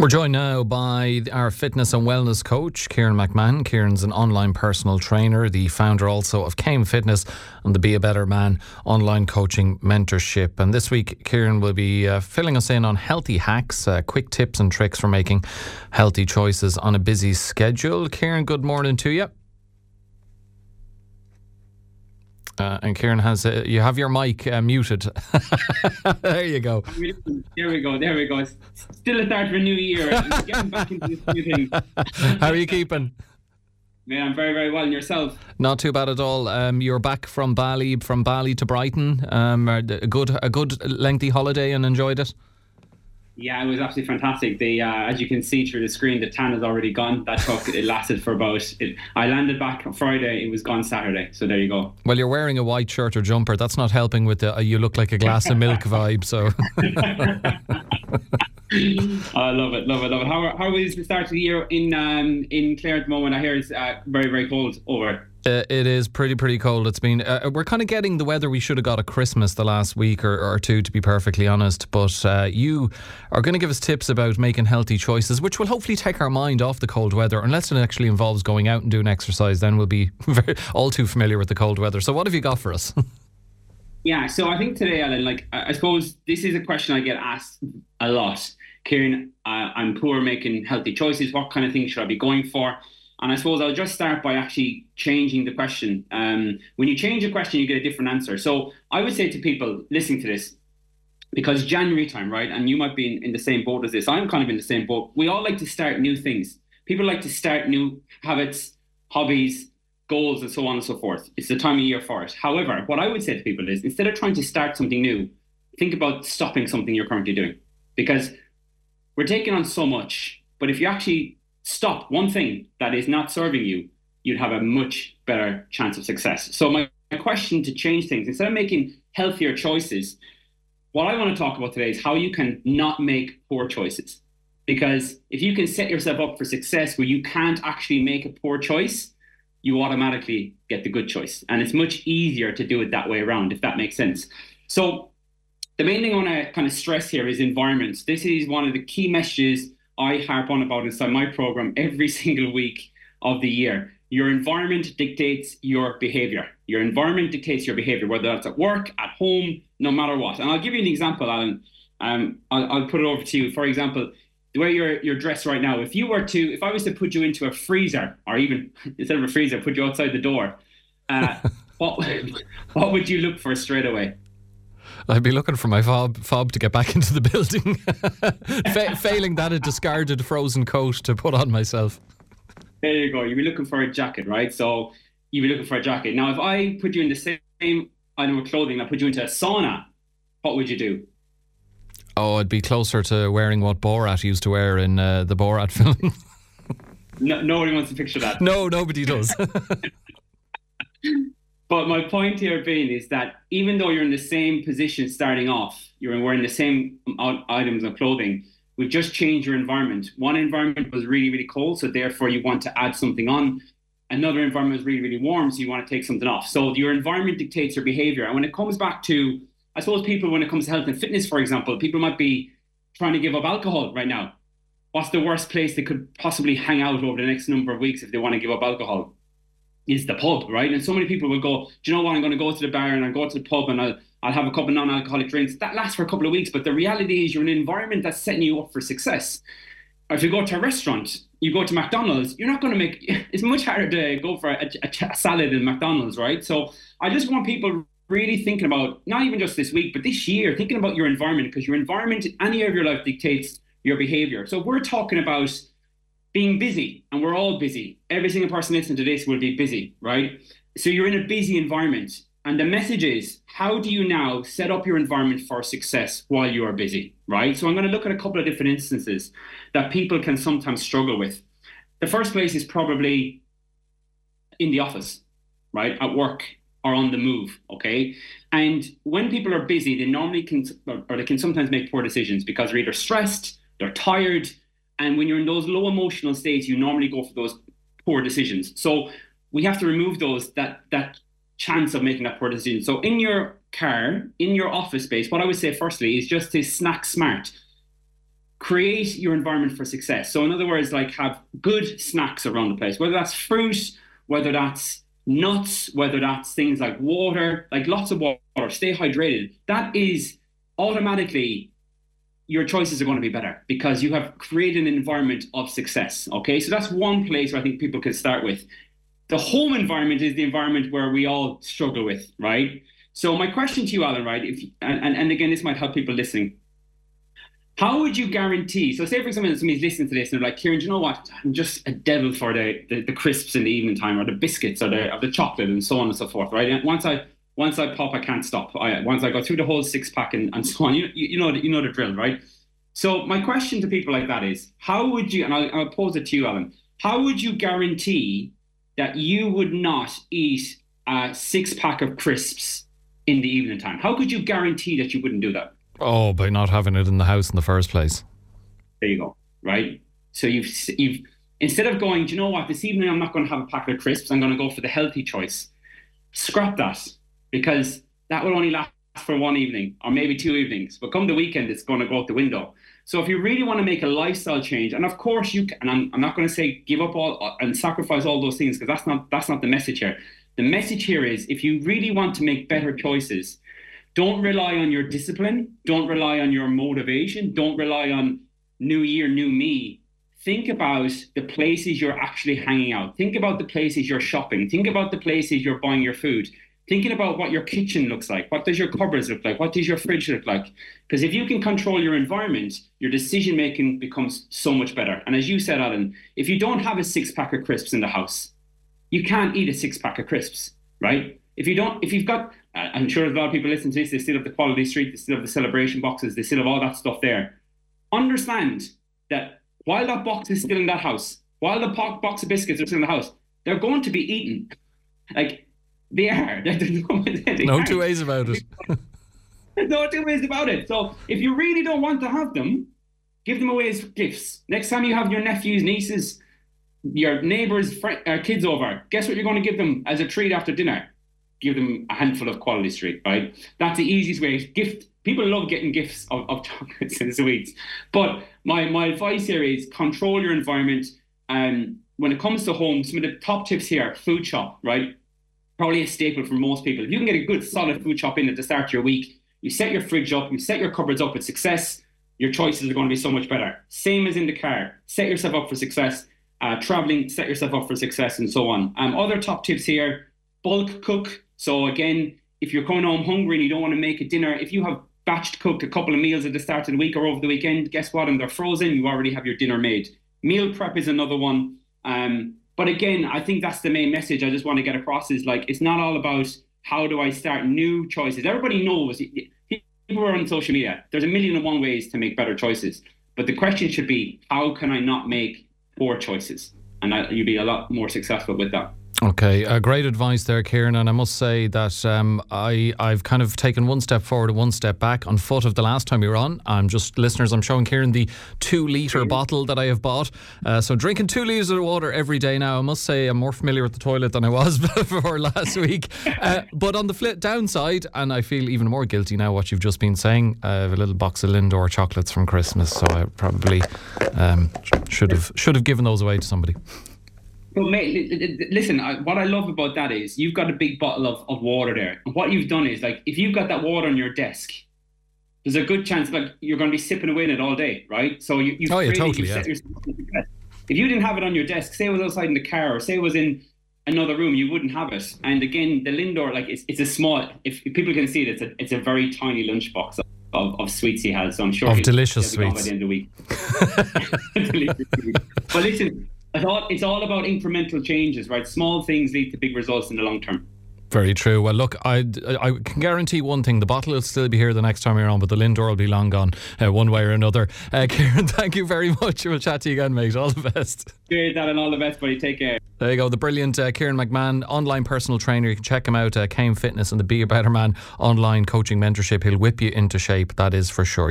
We're joined now by our fitness and wellness coach, Kieran McMahon. Kieran's an online personal trainer, the founder also of KMFitness and the Be a Better Man online coaching mentorship. And this week, Kieran will be uh, filling us in on healthy hacks, uh, quick tips and tricks for making healthy choices on a busy schedule. Kieran, good morning to you. Uh, and Kieran has uh, you have your mic uh, muted. there you go. There we go. There we go. Still a start for a new year. getting back into this new thing. How are you keeping? Man, I'm very, very well. And yourself? Not too bad at all. Um, you're back from Bali, from Bali to Brighton. Um, a good, a good lengthy holiday, and enjoyed it. Yeah, it was absolutely fantastic. The uh, as you can see through the screen, the tan is already gone. That took it lasted for about. It, I landed back on Friday. It was gone Saturday. So there you go. Well, you're wearing a white shirt or jumper. That's not helping with the uh, "you look like a glass of milk" vibe. So. I love it, love it, love it. How how is the start of the year in um, in Clare at the moment? I hear it's uh, very very cold over. Uh, it is pretty pretty cold. It's been uh, we're kind of getting the weather we should have got at Christmas the last week or, or two, to be perfectly honest. But uh, you are going to give us tips about making healthy choices, which will hopefully take our mind off the cold weather. Unless it actually involves going out and doing exercise, then we'll be very, all too familiar with the cold weather. So, what have you got for us? yeah, so I think today, Alan, like I suppose this is a question I get asked a lot. Kieran, I'm poor making healthy choices. What kind of things should I be going for? And I suppose I'll just start by actually changing the question. Um, when you change a question, you get a different answer. So I would say to people listening to this, because January time, right? And you might be in, in the same boat as this. I'm kind of in the same boat. We all like to start new things. People like to start new habits, hobbies, goals, and so on and so forth. It's the time of year for it. However, what I would say to people is instead of trying to start something new, think about stopping something you're currently doing. Because we're taking on so much, but if you actually stop one thing that is not serving you, you'd have a much better chance of success. So my, my question to change things, instead of making healthier choices, what I want to talk about today is how you can not make poor choices. Because if you can set yourself up for success where you can't actually make a poor choice, you automatically get the good choice. And it's much easier to do it that way around, if that makes sense. So the main thing I want to kind of stress here is environment. This is one of the key messages I harp on about inside my program every single week of the year. Your environment dictates your behavior. Your environment dictates your behavior, whether that's at work, at home, no matter what. And I'll give you an example, Alan. Um, I'll, I'll put it over to you. For example, the way you're you're dressed right now. If you were to, if I was to put you into a freezer, or even instead of a freezer, put you outside the door, uh, what what would you look for straight away? I'd be looking for my fob fob to get back into the building. Fa- failing that, a discarded frozen coat to put on myself. There you go. You'd be looking for a jacket, right? So you'd be looking for a jacket. Now, if I put you in the same item of clothing, I put you into a sauna, what would you do? Oh, I'd be closer to wearing what Borat used to wear in uh, the Borat film. no, nobody wants to picture that. No, nobody does. But my point here being is that even though you're in the same position starting off, you're wearing the same items of clothing, we've just changed your environment. One environment was really, really cold, so therefore you want to add something on. Another environment is really, really warm, so you want to take something off. So your environment dictates your behavior. And when it comes back to, I suppose people, when it comes to health and fitness, for example, people might be trying to give up alcohol right now. What's the worst place they could possibly hang out over the next number of weeks if they want to give up alcohol? Is the pub, right? And so many people will go, do you know what? I'm going to go to the bar and I'll go to the pub and I'll, I'll have a couple of non-alcoholic drinks. That lasts for a couple of weeks, but the reality is you're in an environment that's setting you up for success. If you go to a restaurant, you go to McDonald's, you're not going to make. It's much harder to go for a, a, a salad in McDonald's, right? So I just want people really thinking about not even just this week, but this year, thinking about your environment because your environment, any area of your life dictates your behavior. So we're talking about being busy, and we're all busy. Every single person listening to this will be busy, right? So you're in a busy environment. And the message is how do you now set up your environment for success while you are busy, right? So I'm going to look at a couple of different instances that people can sometimes struggle with. The first place is probably in the office, right? At work or on the move, okay? And when people are busy, they normally can, or they can sometimes make poor decisions because they're either stressed, they're tired, and when you're in those low emotional states, you normally go for those poor decisions. So we have to remove those that that chance of making that poor decision. So in your car, in your office space, what I would say firstly is just to snack smart. create your environment for success. So, in other words, like have good snacks around the place, whether that's fruit, whether that's nuts, whether that's things like water, like lots of water, stay hydrated. That is automatically your choices are going to be better because you have created an environment of success. Okay, so that's one place where I think people could start with. The home environment is the environment where we all struggle with, right? So my question to you, Alan, right? If and, and again, this might help people listening. How would you guarantee? So, say for example, somebody's listening to this and they're like, Kieran, do you know what? I'm just a devil for the, the, the crisps in the evening time, or the biscuits, or the or the chocolate, and so on and so forth, right? And once I once I pop, I can't stop. I, once I go through the whole six pack and, and so on, you, you, know you know the drill, right? So, my question to people like that is, how would you? And I'll, I'll pose it to you, Alan. How would you guarantee that you would not eat a six pack of crisps in the evening time? How could you guarantee that you wouldn't do that? Oh, by not having it in the house in the first place. There you go. Right. So you've you've instead of going, do you know what? This evening I'm not going to have a packet of crisps. I'm going to go for the healthy choice. Scrap that because that will only last for one evening or maybe two evenings. But come the weekend, it's going to go out the window. So if you really want to make a lifestyle change, and of course you can, and I'm, I'm not going to say give up all uh, and sacrifice all those things because that's not that's not the message here. The message here is if you really want to make better choices, don't rely on your discipline. Don't rely on your motivation. Don't rely on new year, new me. Think about the places you're actually hanging out. Think about the places you're shopping. Think about the places you're buying your food. Thinking about what your kitchen looks like. What does your cupboards look like? What does your fridge look like? Because if you can control your environment, your decision making becomes so much better. And as you said, Alan, if you don't have a six pack of crisps in the house, you can't eat a six pack of crisps, right? If you don't, if you've got, uh, I'm sure a lot of people listen to this, they still have the quality street, they still have the celebration boxes, they still have all that stuff there. Understand that while that box is still in that house, while the box of biscuits are still in the house, they're going to be eaten. Like they are. no, they no two ways about it. no two ways about it. So if you really don't want to have them, give them away as gifts. Next time you have your nephews, nieces, your neighbors, uh, kids over, guess what you're going to give them as a treat after dinner? give them a handful of quality street, right? That's the easiest way. Gift people love getting gifts of, of chocolates and sweets. But my my advice here is control your environment. Um, when it comes to home, some of the top tips here: food shop, right? Probably a staple for most people. If you can get a good solid food shop in at the start of your week, you set your fridge up, you set your cupboards up with success. Your choices are going to be so much better. Same as in the car. Set yourself up for success. Uh, traveling, set yourself up for success, and so on. Um, other top tips here: bulk cook so again, if you're coming home hungry and you don't want to make a dinner, if you have batched cooked a couple of meals at the start of the week or over the weekend, guess what? And they're frozen, you already have your dinner made. Meal prep is another one. Um, but again, I think that's the main message I just want to get across is like it's not all about how do I start new choices. Everybody knows people are on social media. There's a million and one ways to make better choices. But the question should be, how can I not make poor choices? And you'd be a lot more successful with that. Okay, uh, great advice there, Kieran. And I must say that um, I I've kind of taken one step forward and one step back on foot of the last time we were on. I'm just listeners. I'm showing Kieran the two liter bottle that I have bought. Uh, so drinking two liters of water every day now. I must say I'm more familiar with the toilet than I was before last week. Uh, but on the flip downside, and I feel even more guilty now. What you've just been saying, I have a little box of Lindor chocolates from Christmas, so I probably um, should have should have given those away to somebody. But mate, listen. What I love about that is you've got a big bottle of, of water there, and what you've done is like if you've got that water on your desk, there's a good chance like you're going to be sipping away in it all day, right? So you, you've oh yeah, totally. Yeah. If you didn't have it on your desk, say it was outside in the car, or say it was in another room, you wouldn't have it. And again, the Lindor, like it's, it's a small. If, if people can see it, it's a it's a very tiny lunchbox of, of sweets he has. So I'm sure of delicious sweets by the end of the week. but listen, it's all, it's all about incremental changes, right? Small things lead to big results in the long term. Very true. Well, look, I, I can guarantee one thing: the bottle will still be here the next time you're on, but the Lindor will be long gone, uh, one way or another. Uh, Kieran, thank you very much. We'll chat to you again, mate. All the best. Cheers, and all the best, buddy. Take care. There you go, the brilliant uh, Kieran McMahon, online personal trainer. You can check him out, uh, KMFitness and the Be a Better Man online coaching mentorship. He'll whip you into shape, that is for sure.